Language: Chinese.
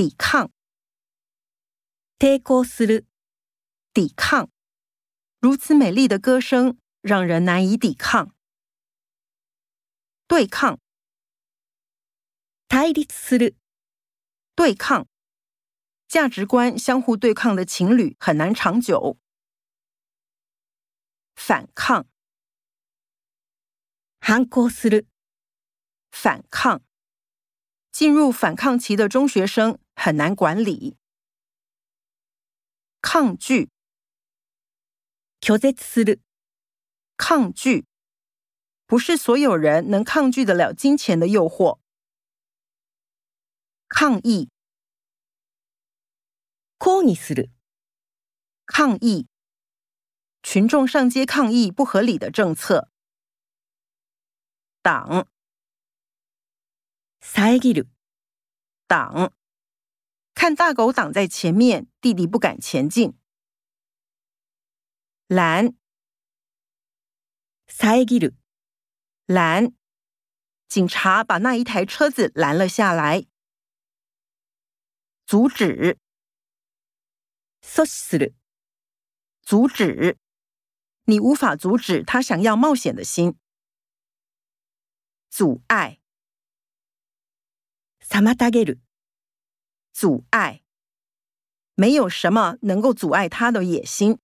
抵抗，抵抗する、抵抗。如此美丽的歌声，让人难以抵抗。对抗，対立する、对抗。价值观相互对抗的情侣很难长久。反抗，反抗する、反抗。进入反抗期的中学生 很难管理。抗拒，拒絶する、抗拒。不是所有人能抗拒得了金钱的诱惑。抗议，抗議する、抗议。群众上街抗议不合理的政策。挡，遮る、挡。 看大狗挡在前面，弟弟不敢前进。拦，遮る、拦。警察把那一台车子拦了下来。阻止，阻止する、阻止。你无法阻止他想要冒险的心。阻碍，妨げる、 阻碍。没有什么能够阻碍他的野心。